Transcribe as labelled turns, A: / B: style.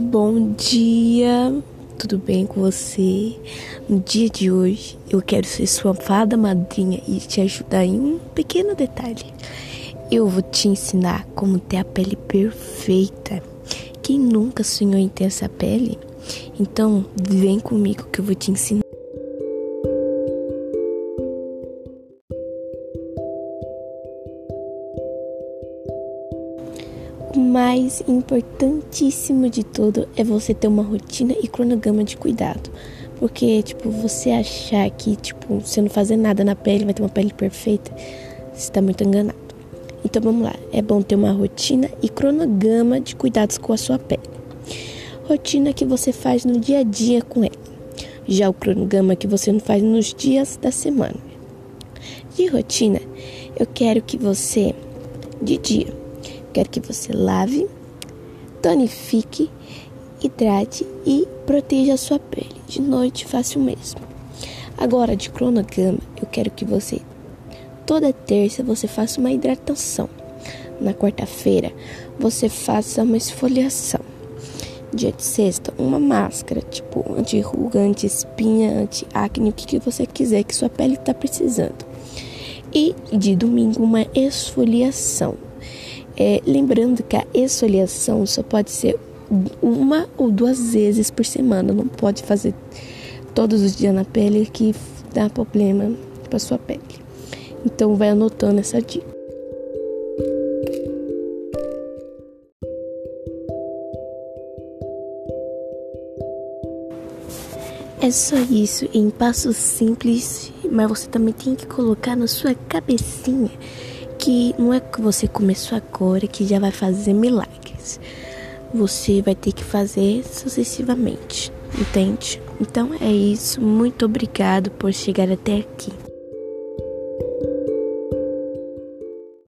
A: Bom dia, tudo bem com você? No dia de hoje eu quero ser sua fada madrinha e te ajudar em um pequeno detalhe. Eu vou te ensinar como ter a pele perfeita. Quem nunca sonhou em ter essa pele? Então vem comigo que eu vou te ensinar. Mais importantíssimo de tudo é você ter uma rotina e cronograma de cuidado. Porque, tipo, você achar que, tipo, você não fazer nada na pele vai ter uma pele perfeita, você está muito enganado. Então vamos lá, é bom ter uma rotina e cronograma de cuidados com a sua pele. Rotina que você faz no dia a dia com ela. Já o cronograma que você não faz nos dias da semana. De rotina, eu quero que você, de dia, Quero que você lave, tonifique, hidrate e proteja a sua pele. De noite faça o mesmo. Agora, de cronograma, eu quero que você, toda terça, você faça uma hidratação. Na quarta-feira, você faça uma esfoliação. Dia de sexta, uma máscara, tipo anti-ruga, anti-espinha, anti-acne, o que, que você quiser que sua pele está precisando. E de domingo, uma esfoliação é, lembrando que a esfoliação só pode ser uma ou duas vezes por semana, não pode fazer todos os dias na pele que dá problema para sua pele. Então vai anotando essa dica. É só isso, em passos simples, mas você também tem que colocar na sua cabecinha que não é que você começou agora que já vai fazer milagres. Você vai ter que fazer sucessivamente, entende? Então é isso. Muito obrigado por chegar até aqui.